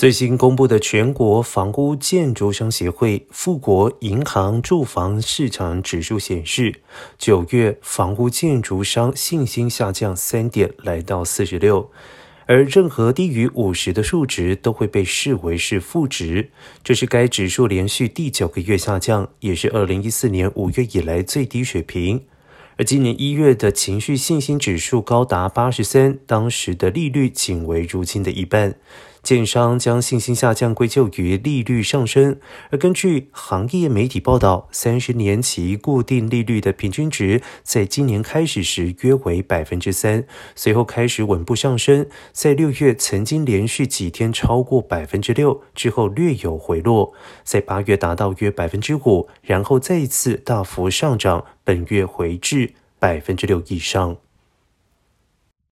最新公布的全国房屋建筑商协会富国银行住房市场指数显示，九月房屋建筑商信心下降三点，来到四十六。而任何低于五十的数值都会被视为是负值，这是该指数连续第九个月下降，也是二零一四年五月以来最低水平。而今年一月的情绪信心指数高达八十三，当时的利率仅为如今的一半。建商将信心下降归咎于利率上升，而根据行业媒体报道，三十年期固定利率的平均值在今年开始时约为百分之三，随后开始稳步上升，在六月曾经连续几天超过百分之六，之后略有回落，在八月达到约百分之五，然后再一次大幅上涨，本月回至百分之六以上。